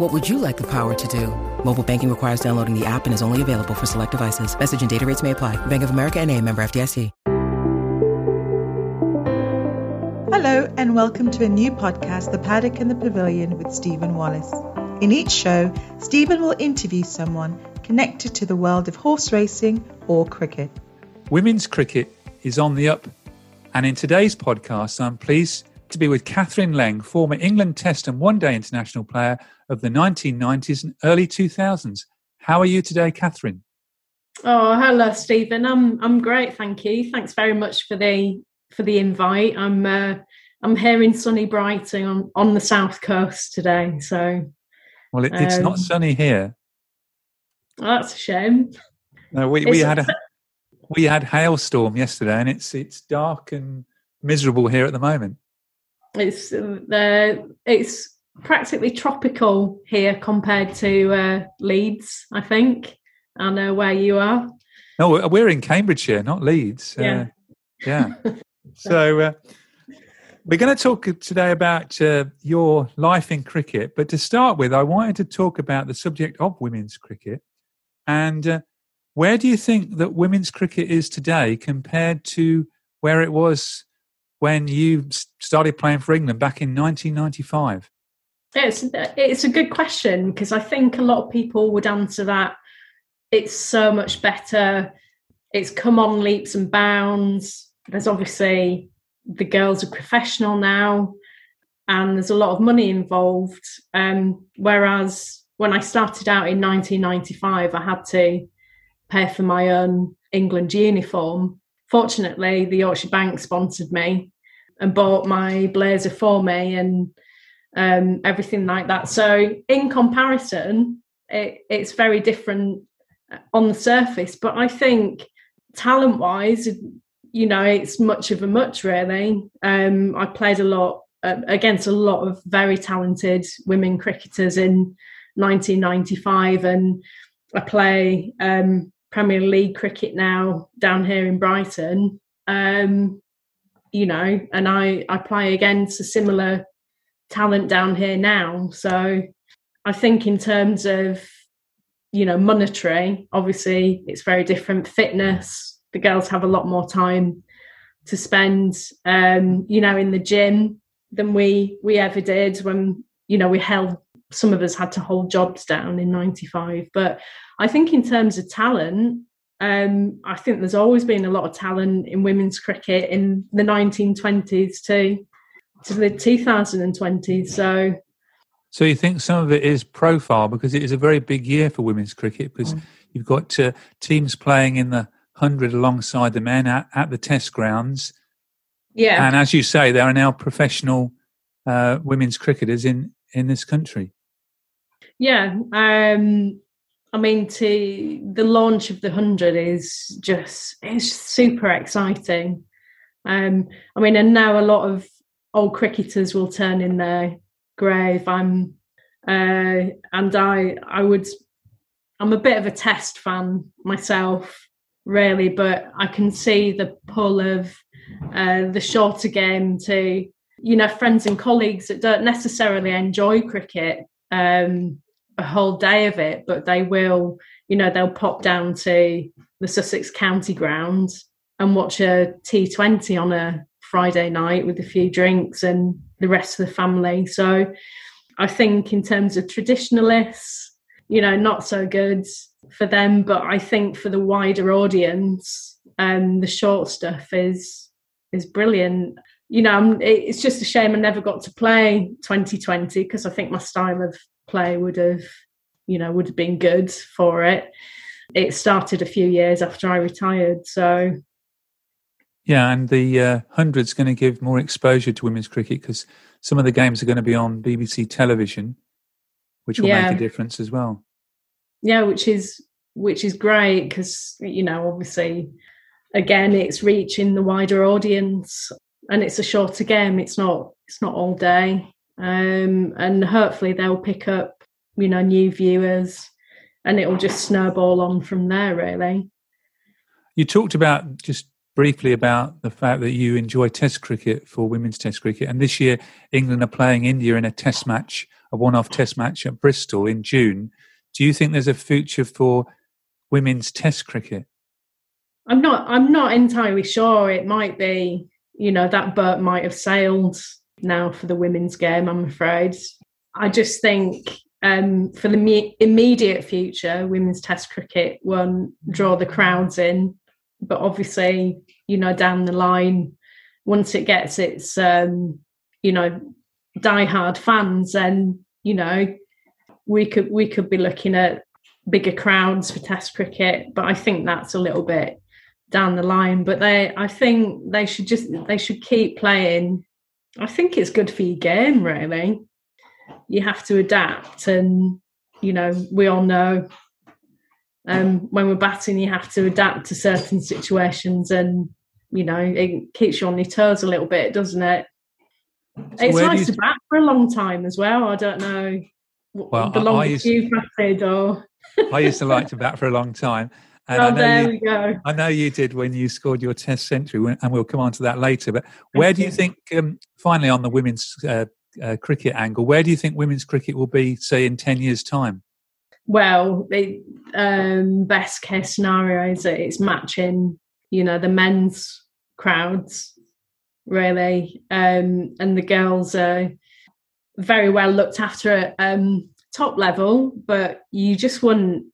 What would you like the power to do? Mobile banking requires downloading the app and is only available for select devices. Message and data rates may apply. Bank of America and a member FDIC. Hello and welcome to a new podcast, The Paddock and the Pavilion with Stephen Wallace. In each show, Stephen will interview someone connected to the world of horse racing or cricket. Women's cricket is on the up. And in today's podcast, I'm pleased to be with Kathryn Leng, former England Test and One Day international player of the 1990s and early 2000s. How are you today, Kathryn? Oh, hello, Stephen. I'm I'm great, thank you. Thanks very much for the for the invite. I'm uh, I'm here in sunny Brighton on, on the south coast today. So, well, it, it's um, not sunny here. that's a shame. No, we, we had a we had hailstorm yesterday, and it's it's dark and miserable here at the moment. It's uh, it's practically tropical here compared to uh, Leeds, I think. I know where you are. No, we're in Cambridgeshire, not Leeds. Yeah. Uh, yeah. so uh, we're going to talk today about uh, your life in cricket. But to start with, I wanted to talk about the subject of women's cricket. And uh, where do you think that women's cricket is today compared to where it was when you started playing for England back in 1995? It's it's a good question because I think a lot of people would answer that it's so much better. It's come on leaps and bounds. There's obviously the girls are professional now, and there's a lot of money involved. Um, whereas when I started out in 1995, I had to pay for my own England uniform. Fortunately, the Yorkshire Bank sponsored me and bought my blazer for me, and um, everything like that. So, in comparison, it, it's very different on the surface. But I think talent wise, you know, it's much of a much really. Um, I played a lot uh, against a lot of very talented women cricketers in 1995, and I play um, Premier League cricket now down here in Brighton. Um, you know, and I I play against a similar talent down here now. So I think in terms of you know monetary, obviously it's very different. Fitness, the girls have a lot more time to spend, um, you know, in the gym than we we ever did when you know we held. Some of us had to hold jobs down in '95, but I think in terms of talent, um, I think there's always been a lot of talent in women's cricket in the 1920s to to the 2020s. So, so you think some of it is profile because it is a very big year for women's cricket because mm. you've got uh, teams playing in the hundred alongside the men at, at the Test grounds. Yeah, and as you say, there are now professional uh, women's cricketers in in this country. Yeah, um, I mean, to the launch of the hundred is just it's super exciting. Um, I mean, and now a lot of old cricketers will turn in their grave. I'm, uh, and I, I would, I'm a bit of a test fan myself. really, but I can see the pull of uh, the shorter game to you know friends and colleagues that don't necessarily enjoy cricket um, a whole day of it, but they will you know they'll pop down to the Sussex County ground and watch a T20 on a Friday night with a few drinks and the rest of the family. So I think in terms of traditionalists, you know, not so good for them, but I think for the wider audience, um, the short stuff is is brilliant. You know, it's just a shame I never got to play 2020 because I think my style of play would have, you know, would have been good for it. It started a few years after I retired, so yeah, and the uh, hundred's going to give more exposure to women's cricket because some of the games are going to be on BBC television, which will yeah. make a difference as well. Yeah, which is which is great because you know obviously again it's reaching the wider audience and it's a shorter game. It's not it's not all day, um, and hopefully they'll pick up you know new viewers, and it will just snowball on from there. Really. You talked about just briefly about the fact that you enjoy Test cricket for women's Test cricket, and this year England are playing India in a Test match, a one-off Test match at Bristol in June. Do you think there's a future for women's Test cricket? I'm not. I'm not entirely sure. It might be. You know, that boat might have sailed now for the women's game. I'm afraid. I just think um, for the me- immediate future, women's Test cricket won't draw the crowds in but obviously, you know, down the line, once it gets its, um, you know, die-hard fans, then you know, we could we could be looking at bigger crowds for Test cricket. But I think that's a little bit down the line. But they, I think they should just they should keep playing. I think it's good for your game, really. You have to adapt, and you know, we all know um, when we're batting, you have to adapt to certain situations, and you know it keeps you on your toes a little bit, doesn't it? So it's nice to bat for a long time as well. I don't know well, the longest you've batted, or I used to like to bat for a long time. And oh, I know there you, we go. I know you did when you scored your Test century, and we'll come on to that later. But where do you think, um, finally, on the women's uh, uh, cricket angle, where do you think women's cricket will be, say, in ten years' time? well, the um, best case scenario is that it's matching, you know, the men's crowds really, um, and the girls are very well looked after at um, top level, but you just want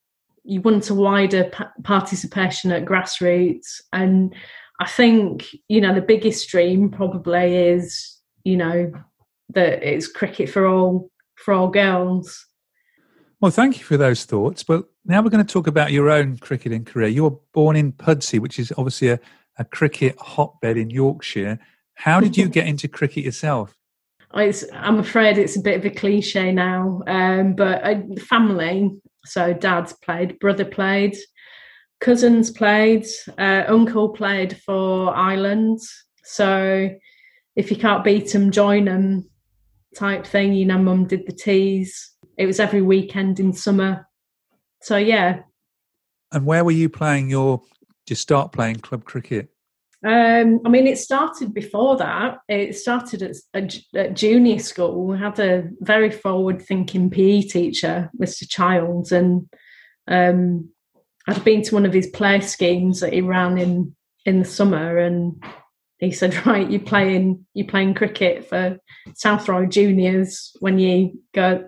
you want a wider participation at grassroots, and I think you know the biggest dream probably is you know that it's cricket for all for all girls well, thank you for those thoughts. But now we're going to talk about your own cricketing career. You were born in Pudsey, which is obviously a, a cricket hotbed in Yorkshire. How did you get into cricket yourself? I'm afraid it's a bit of a cliche now, um, but uh, family. So, dad's played, brother played, cousins played, uh, uncle played for Ireland. So, if you can't beat them, join them type thing. You know, mum did the teas it was every weekend in summer. So yeah. And where were you playing your? Did you start playing club cricket? Um, I mean, it started before that. It started at, at junior school. We had a very forward-thinking PE teacher, Mr. Childs, and um, I'd been to one of his play schemes that he ran in in the summer, and he said, "Right, you're playing you're playing cricket for Southroyd juniors when you go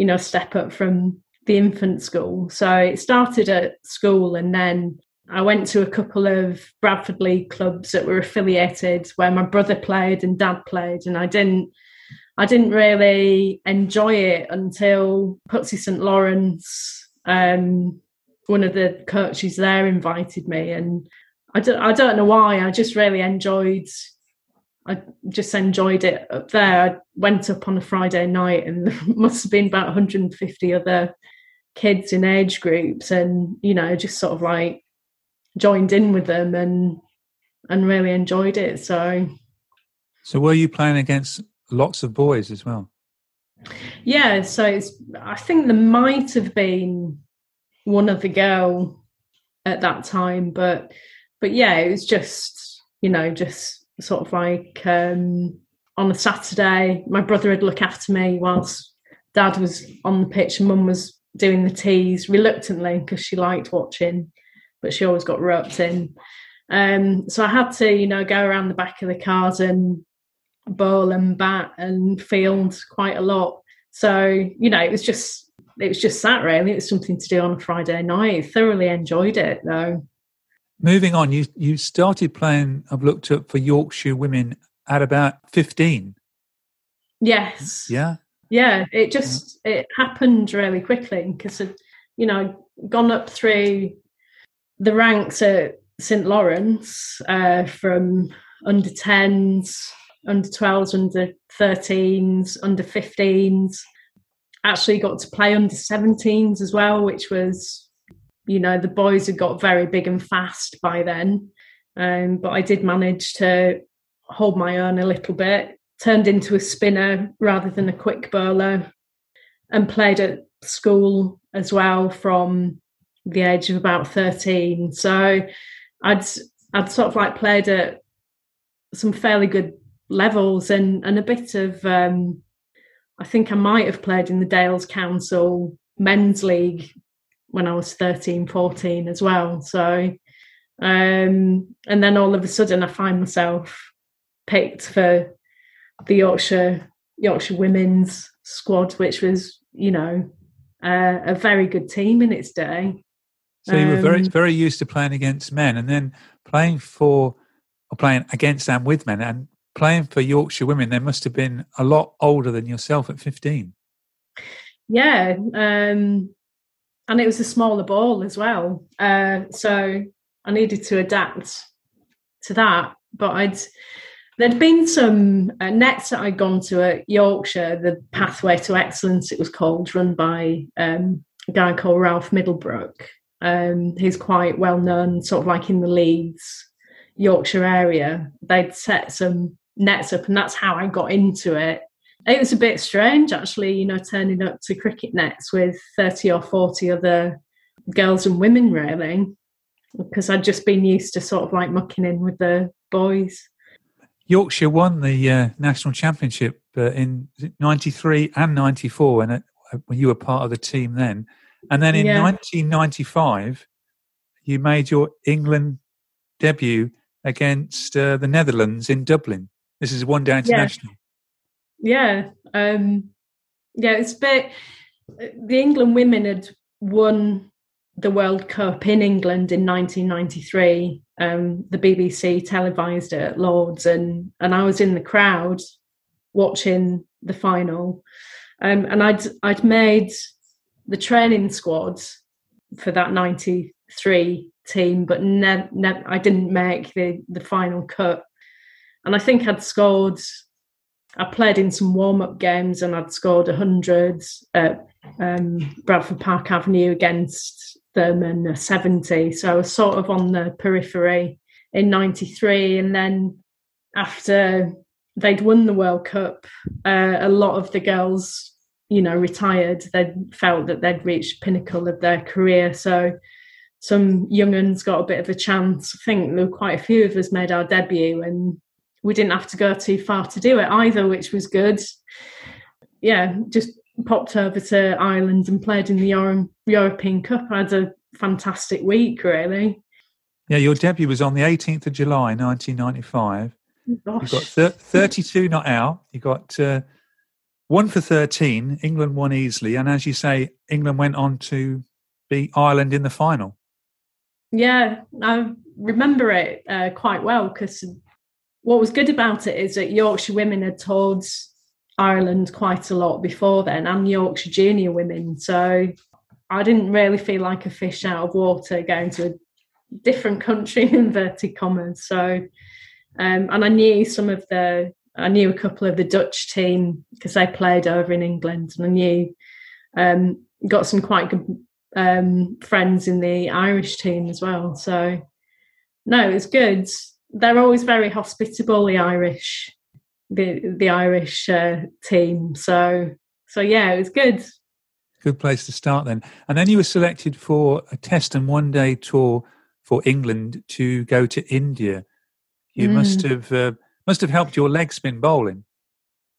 you know, step up from the infant school. So it started at school and then I went to a couple of Bradford League clubs that were affiliated where my brother played and dad played and I didn't I didn't really enjoy it until Pudsey St Lawrence um, one of the coaches there invited me and I don't, I don't know why I just really enjoyed I just enjoyed it up there. I went up on a Friday night and there must have been about 150 other kids in age groups and, you know, just sort of like joined in with them and and really enjoyed it. So So were you playing against lots of boys as well? Yeah, so it's I think there might have been one other girl at that time. But but yeah, it was just you know just sort of like um, on a Saturday, my brother would look after me whilst dad was on the pitch and mum was doing the teas reluctantly because she liked watching, but she always got roped in. Um, so I had to, you know, go around the back of the cars and bowl and bat and field quite a lot. So, you know, it was just it was just that really. It was something to do on a Friday night. Thoroughly enjoyed it though. Moving on, you you started playing. I've looked up for Yorkshire women at about fifteen. Yes. Yeah. Yeah. It just yeah. it happened really quickly because you know gone up through the ranks at St Lawrence uh, from under tens, under twelves, under thirteens, under fifteens. Actually, got to play under 17s as well, which was you know the boys had got very big and fast by then um, but i did manage to hold my own a little bit turned into a spinner rather than a quick bowler and played at school as well from the age of about 13 so i'd i'd sort of like played at some fairly good levels and and a bit of um, i think i might have played in the dales council men's league when I was 13, 14 as well. So, um, and then all of a sudden I find myself picked for the Yorkshire Yorkshire women's squad, which was, you know, uh, a very good team in its day. So you were very um, very used to playing against men, and then playing for or playing against and with men, and playing for Yorkshire women. They must have been a lot older than yourself at fifteen. Yeah, um, and it was a smaller ball as well. Uh, so I needed to adapt to that. But I'd there'd been some uh, nets that I'd gone to at Yorkshire, the Pathway to Excellence, it was called, run by um, a guy called Ralph Middlebrook. Um, he's quite well known, sort of like in the Leeds, Yorkshire area. They'd set some nets up, and that's how I got into it. It was a bit strange, actually, you know, turning up to cricket nets with 30 or 40 other girls and women, really, because I'd just been used to sort of like mucking in with the boys. Yorkshire won the uh, national championship uh, in 93 and 94 when, it, when you were part of the team then. And then in yeah. 1995, you made your England debut against uh, the Netherlands in Dublin. This is one day international yeah, um, yeah, it's a bit. The England women had won the World Cup in England in 1993. Um, the BBC televised it at Lords, and and I was in the crowd watching the final, um, and I'd I'd made the training squad for that 93 team, but ne- ne- I didn't make the the final cut, and I think I'd scored I played in some warm up games and I'd scored a hundred at um, Bradford Park Avenue against them and a 70. So I was sort of on the periphery in 93. And then after they'd won the World Cup, uh, a lot of the girls, you know, retired. They felt that they'd reached pinnacle of their career. So some young uns got a bit of a chance. I think there were quite a few of us made our debut and we didn't have to go too far to do it either, which was good. Yeah, just popped over to Ireland and played in the Euro- European Cup. I had a fantastic week, really. Yeah, your debut was on the 18th of July, 1995. Gosh. You got thir- 32 not out. You got uh, one for 13. England won easily. And as you say, England went on to beat Ireland in the final. Yeah, I remember it uh, quite well because what was good about it is that Yorkshire women had toured Ireland quite a lot before then, and Yorkshire junior women. So I didn't really feel like a fish out of water going to a different country in inverted commas. So, um, and I knew some of the, I knew a couple of the Dutch team because they played over in England, and I knew um, got some quite good um, friends in the Irish team as well. So, no, it was good they're always very hospitable. The Irish, the the Irish uh, team. So so yeah, it was good. Good place to start then. And then you were selected for a test and one day tour for England to go to India. You mm. must have uh, must have helped your leg spin bowling.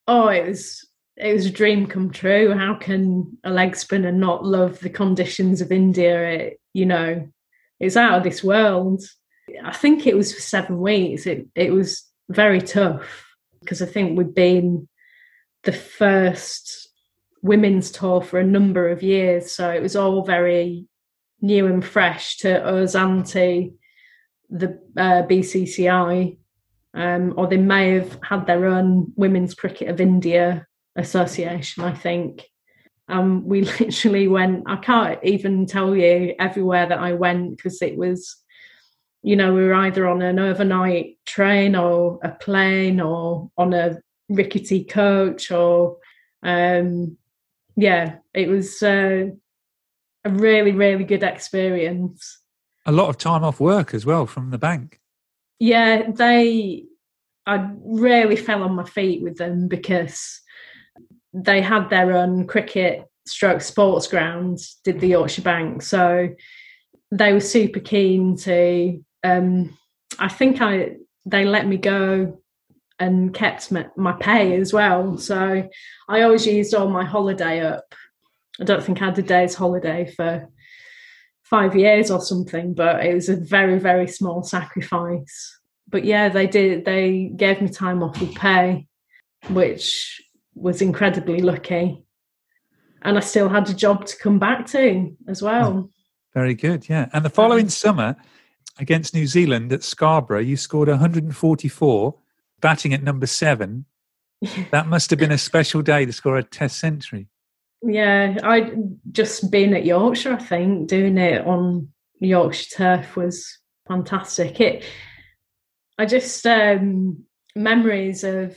Oh, it was it was a dream come true. How can a leg spinner not love the conditions of India? It, you know, it's out of this world. I think it was for seven weeks. It it was very tough because I think we'd been the first women's tour for a number of years. So it was all very new and fresh to us and to the uh, BCCI. Um, or they may have had their own Women's Cricket of India Association, I think. Um, we literally went, I can't even tell you everywhere that I went because it was, you know, we were either on an overnight train or a plane or on a rickety coach or um, yeah, it was uh, a really, really good experience. A lot of time off work as well from the bank. Yeah, they, I really fell on my feet with them because they had their own cricket stroke sports grounds, did the Yorkshire Bank. So they were super keen to, um, I think I, they let me go and kept my, my pay as well. So I always used all my holiday up. I don't think I had a day's holiday for five years or something, but it was a very, very small sacrifice. But yeah, they did, they gave me time off with pay, which was incredibly lucky. And I still had a job to come back to as well. Oh, very good, yeah. And the following mm. summer against New Zealand at Scarborough, you scored 144 batting at number seven. that must have been a special day to score a test century. Yeah, I just been at Yorkshire, I think, doing it on Yorkshire turf was fantastic. It I just um memories of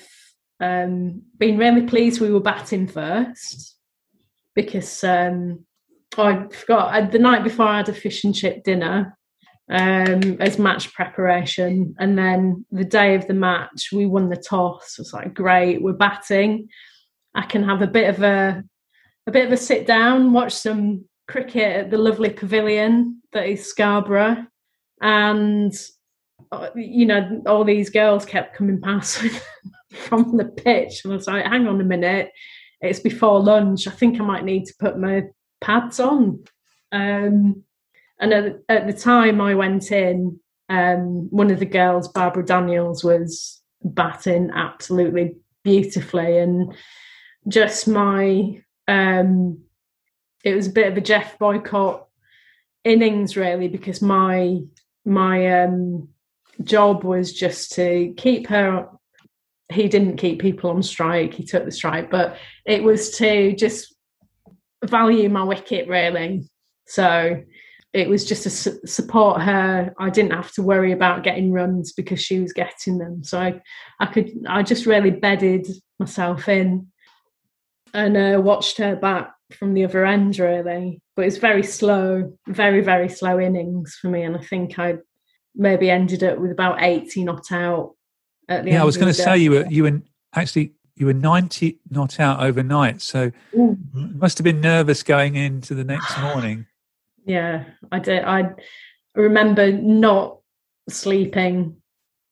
um being really pleased we were batting first because um I forgot the night before I had a fish and chip dinner um, as match preparation. And then the day of the match, we won the toss. It was like, great, we're batting. I can have a bit of a a bit of a sit down, watch some cricket at the lovely pavilion that is Scarborough. And uh, you know, all these girls kept coming past from the pitch. And I was like, hang on a minute, it's before lunch. I think I might need to put my pads on. Um, and at, at the time I went in, um, one of the girls, Barbara Daniels, was batting absolutely beautifully, and just my um, it was a bit of a Geoff Boycott innings really because my my um, job was just to keep her he didn't keep people on strike he took the strike but it was to just value my wicket really so it was just to su- support her. I didn't have to worry about getting runs because she was getting them. So I, I could, I just really bedded myself in and uh, watched her back from the other end, really. But it's very slow, very, very slow innings for me. And I think I maybe ended up with about 80 not out at the yeah, I was going to say you were, you were actually, you were 90 not out overnight. So Ooh. must have been nervous going into the next morning. Yeah, I did. I remember not sleeping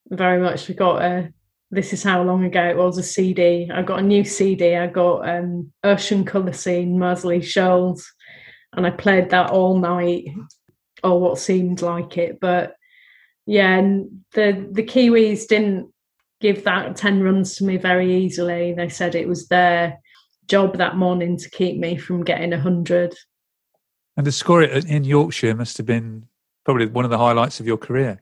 very much. We got a. This is how long ago it was a CD. I got a new CD. I got um, Ocean Colour Scene, Moseley Shoals, and I played that all night, or what seemed like it. But yeah, and the the Kiwis didn't give that ten runs to me very easily. They said it was their job that morning to keep me from getting a hundred. And to score it in Yorkshire must have been probably one of the highlights of your career.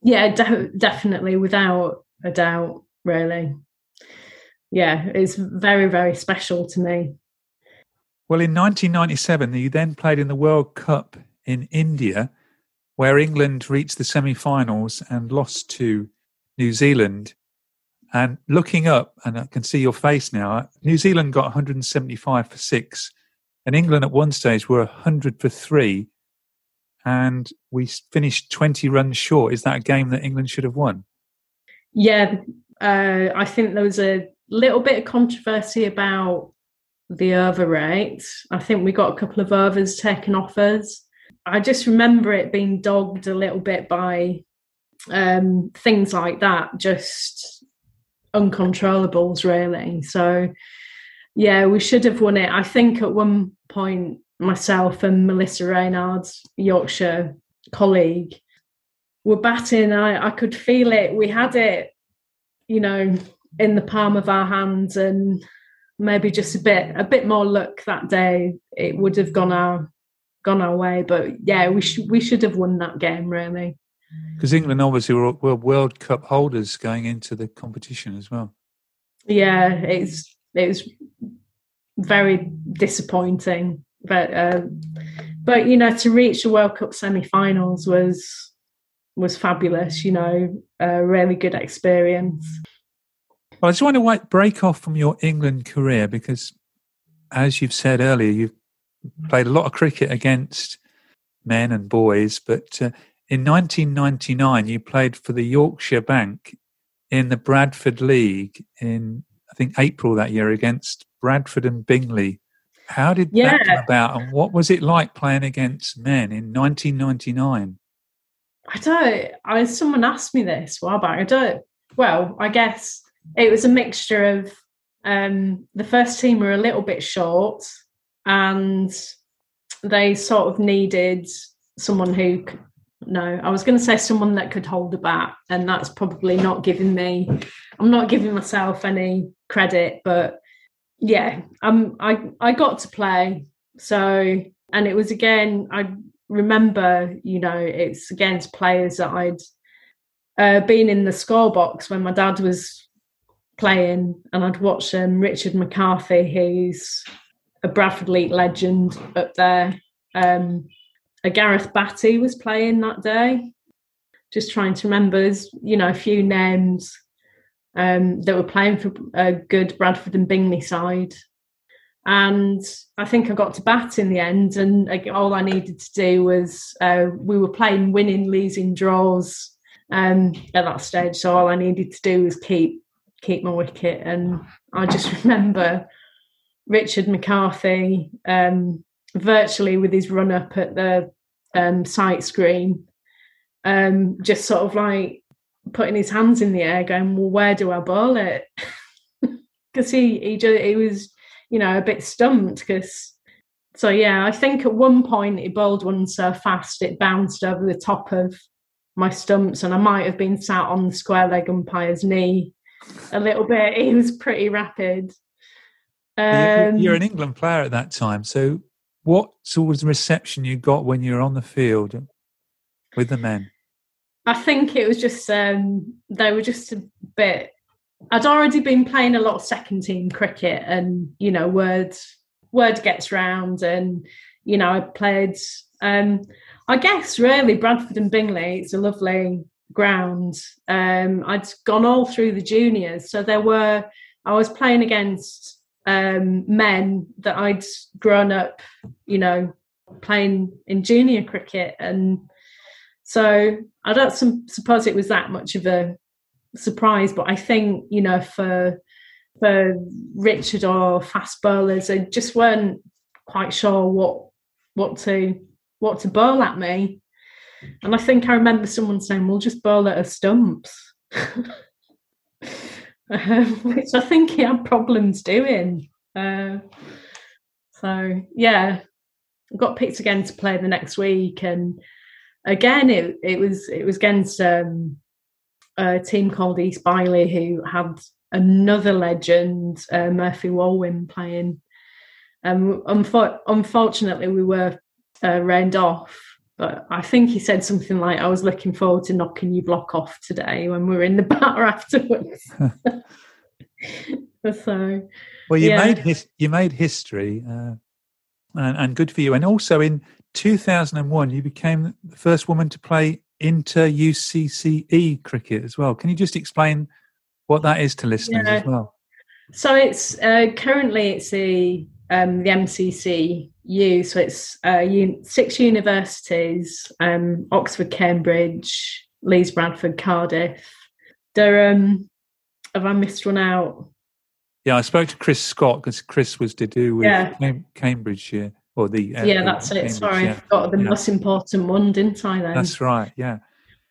Yeah, de- definitely, without a doubt, really. Yeah, it's very, very special to me. Well, in 1997, you then played in the World Cup in India, where England reached the semi finals and lost to New Zealand. And looking up, and I can see your face now, New Zealand got 175 for six and England at one stage were 100 for three, and we finished 20 runs short. Is that a game that England should have won? Yeah, uh, I think there was a little bit of controversy about the over rate. I think we got a couple of overs taken off us. I just remember it being dogged a little bit by um, things like that, just uncontrollables, really. So, yeah, we should have won it. I think at one point, myself and Melissa Reynard's Yorkshire colleague were batting. I, I could feel it. We had it, you know, in the palm of our hands, and maybe just a bit a bit more luck that day, it would have gone our gone our way. But yeah, we should we should have won that game really. Because England obviously were, were World Cup holders going into the competition as well. Yeah, it's it was very disappointing, but uh, but you know to reach the World Cup semi-finals was was fabulous. You know, a really good experience. Well, I just want to break off from your England career because, as you've said earlier, you've played a lot of cricket against men and boys, but uh, in 1999 you played for the Yorkshire Bank in the Bradford League in I think April that year against Bradford and Bingley. How did yeah. that come about, and what was it like playing against men in 1999? I don't. I someone asked me this a while back. I don't. Well, I guess it was a mixture of um, the first team were a little bit short and they sort of needed someone who no i was going to say someone that could hold a bat and that's probably not giving me i'm not giving myself any credit but yeah um i i got to play so and it was again i remember you know it's against players that i'd uh, been in the score box when my dad was playing, and I'd watch um, Richard McCarthy, who's a Bradford League legend up there. Um, a Gareth Batty was playing that day. Just trying to remember, you know, a few names um, that were playing for a good Bradford and Bingley side. And I think I got to bat in the end, and all I needed to do was uh, we were playing winning, losing draws um, at that stage. So all I needed to do was keep keep my wicket. And I just remember Richard McCarthy um, virtually with his run up at the um, sight screen, um, just sort of like putting his hands in the air, going, "Well, where do I bowl it?" Because he he just, he was you know a bit stumped because. So yeah, I think at one point it bowled one so fast it bounced over the top of my stumps, and I might have been sat on the square leg umpire's knee a little bit. It was pretty rapid. Um, you're an England player at that time, so what sort of reception you got when you were on the field with the men? I think it was just um, they were just a bit. I'd already been playing a lot of second team cricket, and you know, word word gets round, and you know, I played. Um, I guess really Bradford and Bingley. It's a lovely ground. Um, I'd gone all through the juniors, so there were I was playing against um, men that I'd grown up, you know, playing in junior cricket, and so I don't suppose it was that much of a surprise. But I think you know for for Richard or fast bowlers, they just weren't quite sure what what to what to bowl at me. And I think I remember someone saying, "We'll just bowl at a stumps," um, which I think he had problems doing. Uh, so yeah, got picked again to play the next week, and again it it was it was against um, a team called East Bierley who had another legend, uh, Murphy Walwyn, playing. Um, unfo- unfortunately, we were uh, rained off but I think he said something like, "I was looking forward to knocking you block off today when we were in the bar afterwards." so, well, you yeah. made his, you made history, uh, and, and good for you. And also in 2001, you became the first woman to play inter UCCE cricket as well. Can you just explain what that is to listeners yeah. as well? So it's uh, currently it's the um, the MCC U. So it's uh, un- six universities: um, Oxford, Cambridge, Leeds, Bradford, Cardiff, Durham. Have I missed one out? Yeah, I spoke to Chris Scott because Chris was to do with Yeah. Cam- Cambridgeshire or the uh, yeah, that's it. Sorry, yeah. I forgot the Yeah. most important one, didn't I? Then That's right. Yeah,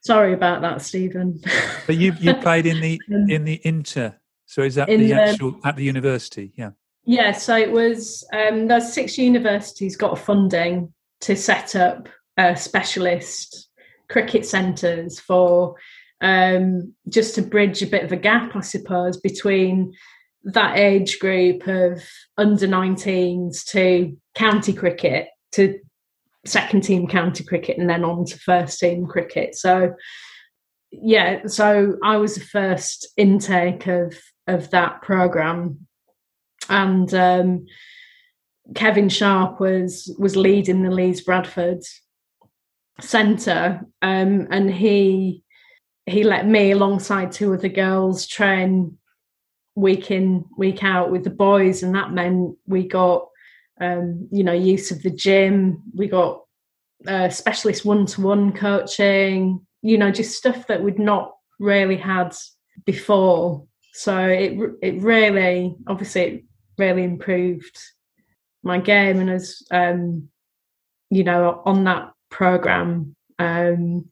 sorry about that, Stephen. but you you played in the Um, in the inter. So is that in the the- actual at the university? Yeah. Yeah, so it was um, those six universities got funding to set up uh, specialist cricket centres for um, just to bridge a bit of a gap, I suppose, between that age group of under 19s to county cricket, to second team county cricket, and then on to first team cricket. So, yeah, so I was the first intake of of that program and um, Kevin Sharp was was leading the Leeds Bradford centre, um, and he he let me alongside two other girls train week in week out with the boys, and that meant we got um, you know use of the gym, we got uh, specialist one to one coaching, you know, just stuff that we'd not really had before. So it it really obviously it really improved my game and as um you know on that program um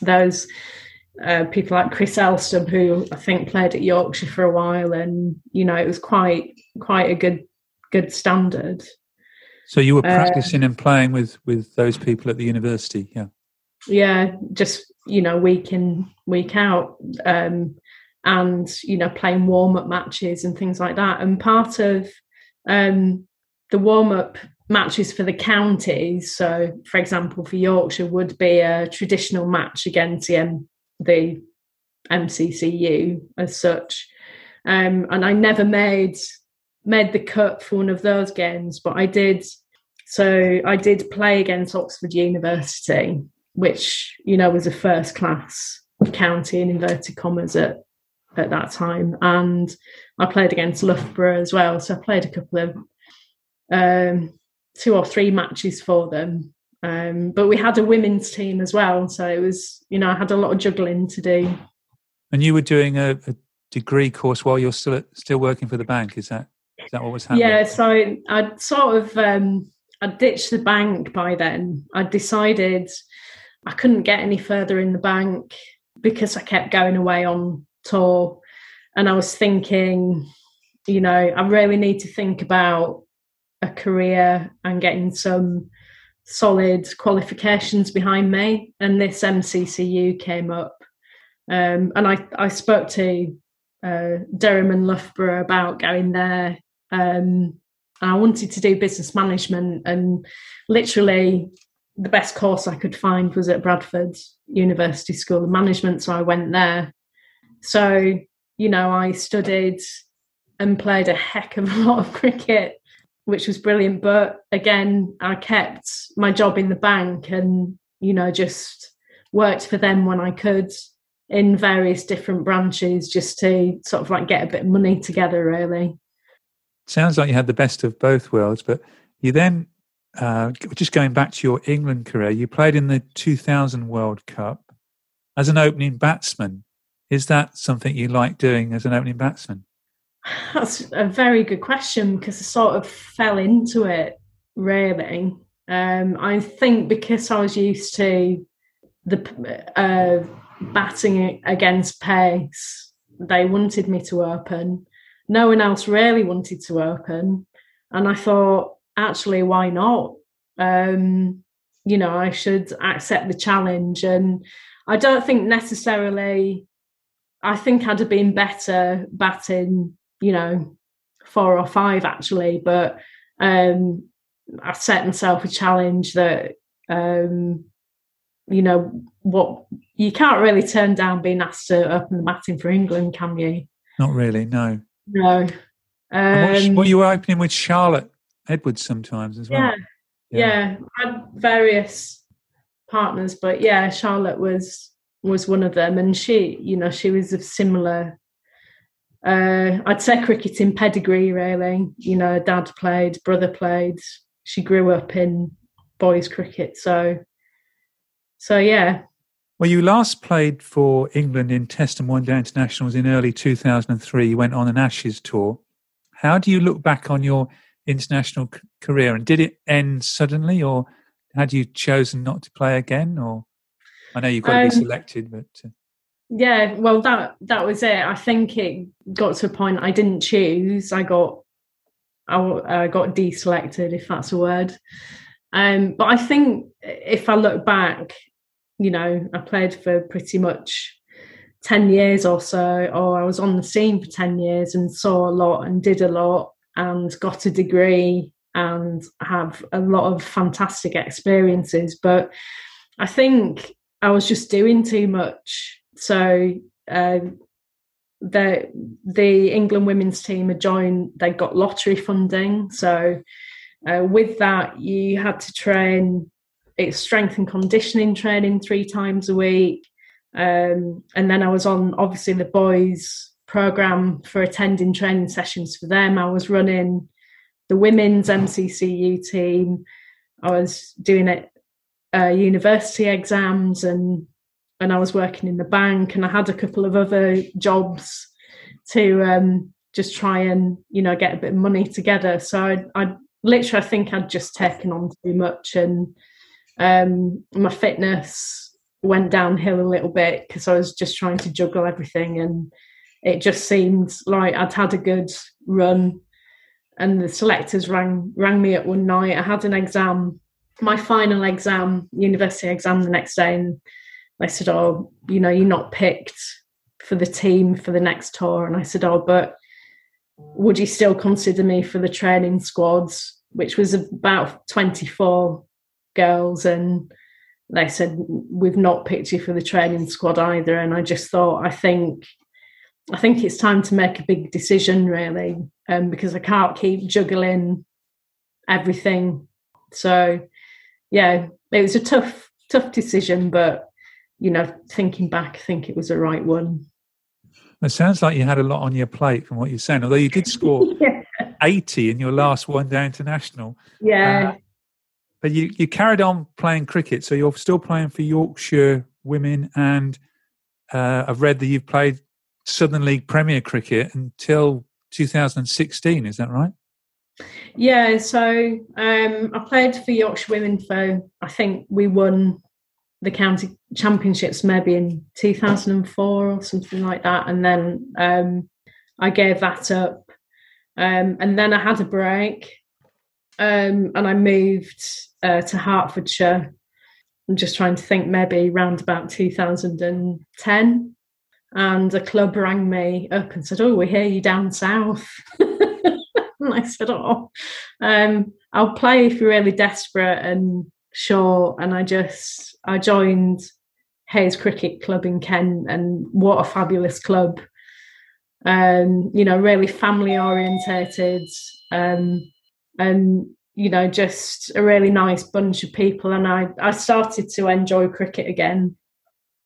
those uh, people like Chris Elstub who I think played at Yorkshire for a while and you know it was quite quite a good good standard So you were Uh, practicing and playing with with those people at the university. Yeah. yeah just you know week in week out um and you know playing warm up matches and things like that and part of um the warm up matches for the counties so for example for Yorkshire would be a traditional match against the, M- the MCCU as such. Um and I never made made the cut for one of those games but I did. So I did play against Oxford University which you know was a first class county in inverted commas at at that time. And I played against Loughborough as well. So I played a couple of um two or three matches for them um but we had a women's team as well so it was you know I had a lot of juggling to do And you were doing a, a degree course while you're still still working for the bank. Is that is that what was happening? Yeah, so I'd sort of um I ditched the bank by then. I decided I couldn't get any further in the bank because I kept going away on tour. And I was thinking, you know, I really need to think about a career and getting some solid qualifications behind me. And this MCCU came up. Um, and I, I spoke to uh, Durham and Loughborough about going there. Um, and I wanted to do business management, and literally the best course I could find was at Bradford University School of Management. So I went there. So, you know, I studied and played a heck of a lot of cricket, which was brilliant. But again, I kept my job in the bank and, you know, just worked for them when I could in various different branches just to sort of like get a bit of money together, really. Sounds like you had the best of both worlds, but you then, uh, just going back to your England career, you played in the 2000 World Cup as an opening batsman. Is that something you like doing as an opening batsman? That's a very good question because I sort of fell into it really. Um, I think because I was used to the uh, batting against pace, they wanted me to open. No one else really wanted to open. And I thought, actually, why not? Um, you know, I should accept the challenge. And I don't think necessarily, I think I'd have been better batting, you know, four or five actually, but um, I set myself a challenge that, um, you know, what you can't really turn down being asked to open the batting for England, can you? Not really, no. No. What, Um, what you were opening with Charlotte Edwards sometimes as well. yeah, yeah, I had various partners, but yeah, Charlotte was was one of them, and she, you know, she was of similar. Uh, I'd say cricketing pedigree, really. You know, dad played, brother played. She grew up in boys cricket, so so yeah, Well, you last played for England in Test and One Day Internationals in early 2003. You went on an Ashes tour. How do you look back on your international c- career, and did it end suddenly, or had you chosen not to play again? Or I know you've got to be Um, selected, but uh, Yeah, well, that that was it. I think it got to a point I didn't choose. I got I I got deselected, if that's a word. Um, but I think if I look back, you know, I played for pretty much ten years or so, or I was on the scene for ten years and saw a lot and did a lot and got a degree and have a lot of fantastic experiences. But I think I was just doing too much. So uh, the the England women's team had joined. They got lottery funding, so uh, with that, you had to train. It's strength and conditioning training three times a week, um, and then I was on obviously the boys program for attending training sessions for them. I was running the women's MCCU team. I was doing it uh, university exams and and I was working in the bank and I had a couple of other jobs to um, just try and you know get a bit of money together. So I, I literally I think I'd just taken on too much and um, my fitness went downhill a little bit because I was just trying to juggle everything and it just seemed like I'd had a good run and the selectors rang rang me up one night. I had an exam, my final exam, university exam the next day, and they said, "Oh, you know, you're not picked for the team for the next tour." And I said, "Oh, but would you still consider me for the training squads?" Which was about 24 girls, and they said, "We've not picked you for the training squad either." And I just thought, I think. I think it's time to make a big decision, really, um, because I can't keep juggling everything. So, yeah, it was a tough, tough decision, but you know, thinking back, I think it was the right one. it sounds like you had a lot on your plate from what you're saying. Although you did score yeah, 80 in your last one day international, yeah, but you, you carried on playing cricket. So you're still playing for Yorkshire women, and uh, I've read that you've played Southern League Premier cricket until 2016. Is that right? yeah. So um, I played for Yorkshire Women for I think we won the county championships maybe in 2004 or something like that, and then um, I gave that up, um, and then I had a break, um, and I moved uh, to Hertfordshire. I'm just trying to think, maybe around about 2010. And a club rang me up and said, Oh, we hear you down south. and I said, Oh, um, I'll play if you're really desperate and sure. And I just, I joined Hayes Cricket Club in Kent, and what a fabulous club. Um, you know, really family orientated. Um, and you know, just a really nice bunch of people. And I, I started to enjoy cricket again.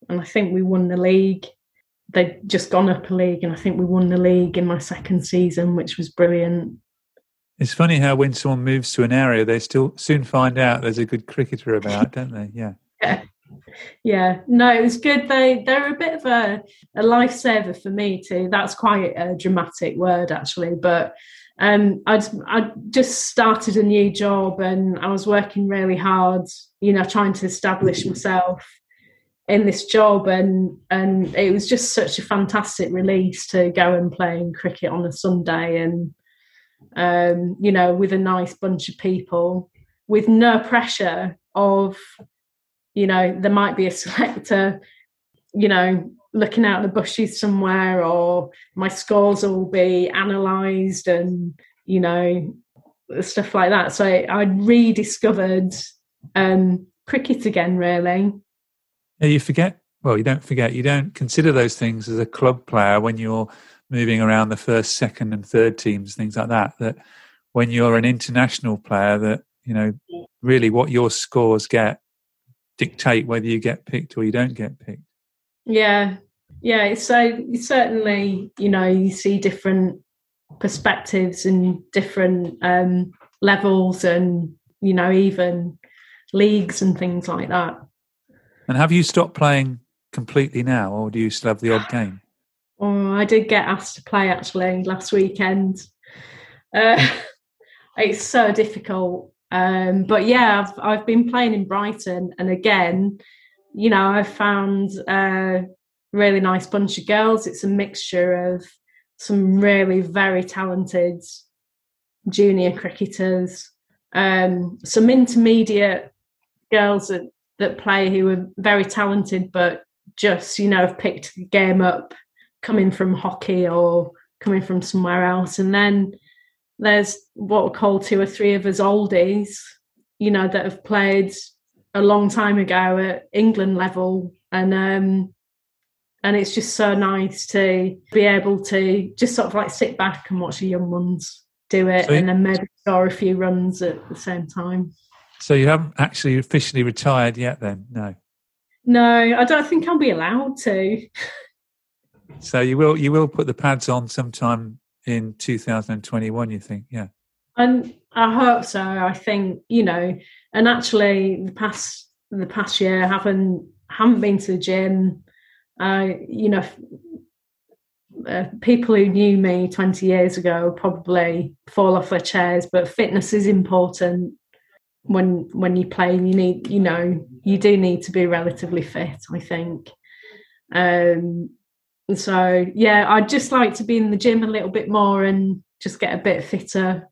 And I think we won the league. They'd just gone up a league, and I think we won the league in my second season, which was brilliant. It's funny how when someone moves to an area, they still soon find out there's a good cricketer about, don't they? Yeah. Yeah. Yeah, no, it was good. They they're a bit of a, a lifesaver for me too. That's quite a dramatic word actually, but um, I'd I just started a new job and I was working really hard, you know, trying to establish myself in this job and and it was just such a fantastic release to go and play cricket on a Sunday and um, you know, with a nice bunch of people with no pressure of you know, there might be a selector, you know, looking out the bushes somewhere, or my scores will be analysed and, you know, stuff like that. So I rediscovered um, cricket again, really. You forget. Well, you don't forget. You don't consider those things as a club player when you're moving around the first, second, and third teams, things like that. That when you're an international player, that you know really what your scores get dictate whether you get picked or you don't get picked. Yeah, yeah. So certainly, you know, you see different perspectives and different um, levels, and you know, even leagues and things like that. And have you stopped playing completely now, or do you still have the odd game? Oh, I did get asked to play actually last weekend. Uh, it's so difficult. Um, but yeah, I've I've been playing in Brighton, and again, you know, I've found a really nice bunch of girls. It's a mixture of some really very talented junior cricketers, um, some intermediate girls that, that play who are very talented, but just you know have picked the game up coming from hockey or coming from somewhere else, and then there's what we call two or three of us oldies, you know, that have played a long time ago at England level, and um, and it's just so nice to be able to just sort of like sit back and watch the young ones do it, so and then maybe score a few runs at the same time. So you haven't actually officially retired yet, then? No. No, I don't think I'll be allowed to. so you will you will put the pads on sometime in 2021 you think? Yeah. And i hope so. I think you know and actually the past the past year haven't haven't been to the gym. Uh you know uh, people who knew me 20 years ago probably fall off their chairs but fitness is important. When when you play you need you know you do need to be relatively fit i think. Um so yeah, I'd just like to be in the gym a little bit more and just get a bit fitter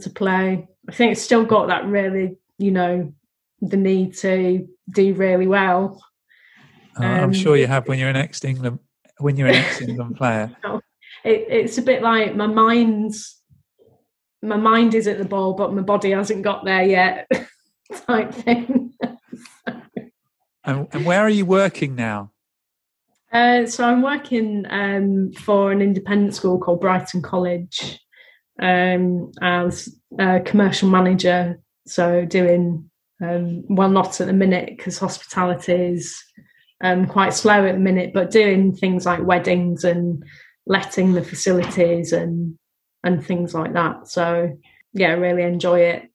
to play. I think it's still got that really, you know, the need to do really well. Um, I'm sure you have when you're an ex England when you're an ex England player. It, it's a bit like my mind's my mind is at the ball, but my body hasn't got there yet, type thing. and, and where are you working now? Uh, so I'm working um, for an independent school called Brighton College um, as a commercial manager. So doing um, well, not at the minute because hospitality is um, quite slow at the minute, but doing things like weddings and letting the facilities and and things like that. So yeah, really enjoy it.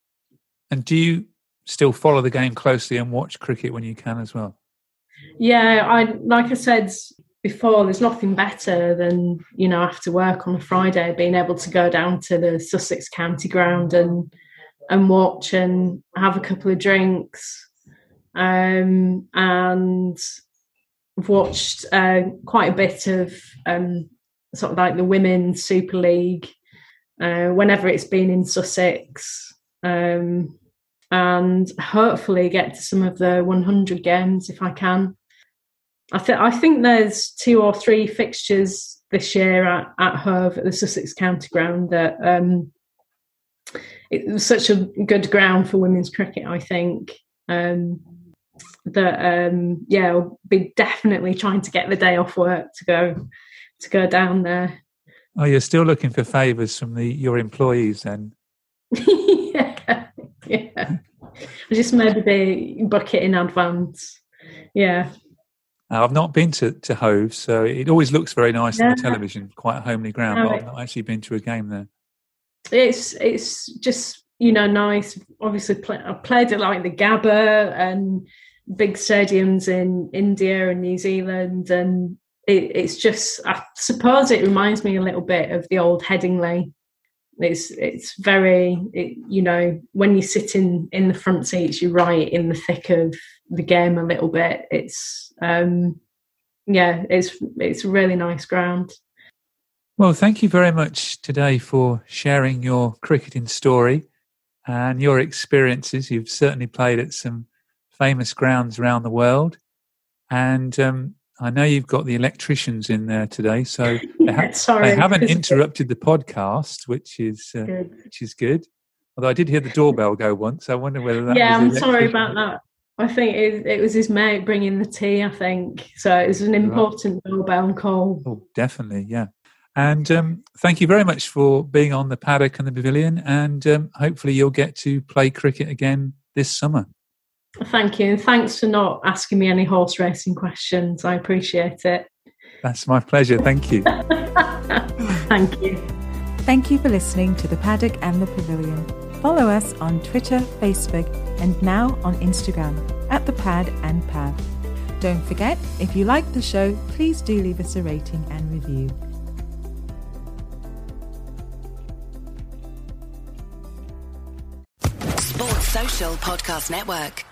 And do you still follow the game closely and watch cricket when you can as well? Yeah, I like I said before, there's nothing better than you know after work on a Friday being able to go down to the Sussex County Ground and and watch and have a couple of drinks. Um, and I've watched uh, quite a bit of um, sort of like the Women's Super League uh, whenever it's been in Sussex. Um, and hopefully get to some of the 100 games if I can. I think I think there's two or three fixtures this year at, at Hove at the Sussex County Ground that um, it was such a good ground for women's cricket. I think um, that um, yeah, I'll be definitely trying to get the day off work to go to go down there. Oh, you're still looking for favours from the your employees then? yeah. Just maybe book it in advance. Yeah. Uh, I've not been to, to Hove, so it always looks very nice yeah. on the television, quite a homely ground, no, but I've not actually been to a game there. It's it's just, you know, nice. Obviously, play, I've played it like the Gabba and big stadiums in India and New Zealand, and it, it's just, I suppose it reminds me a little bit of the old Headingley it's it's very it, you know when you sit in in the front seats you're right in the thick of the game a little bit. It's um yeah it's it's really nice ground. Well thank you very much today for sharing your cricketing story and your experiences. You've certainly played at some famous grounds around the world. And um, I know you've got the electricians in there today, so they, ha- Sorry, they haven't interrupted the podcast, which is uh, which is good. Although I did hear the doorbell go once, I wonder whether that. Yeah, I'm sorry about that. I think it, it, was his mate bringing the tea. I think so. It was an important right. doorbell call. Oh, definitely, yeah. And um, thank you very much for being on the paddock and the pavilion. And um, hopefully, you'll get to play cricket again this summer. Thank you. And thanks for not asking me any horse racing questions. I appreciate it. That's my pleasure. Thank you. Thank you. Thank you for listening to The Paddock and the Pavilion. Follow us on Twitter, Facebook, and now on Instagram at The Pad and Pav. Don't forget, if you like the show, please do leave us a rating and review. Sports Social Podcast Network.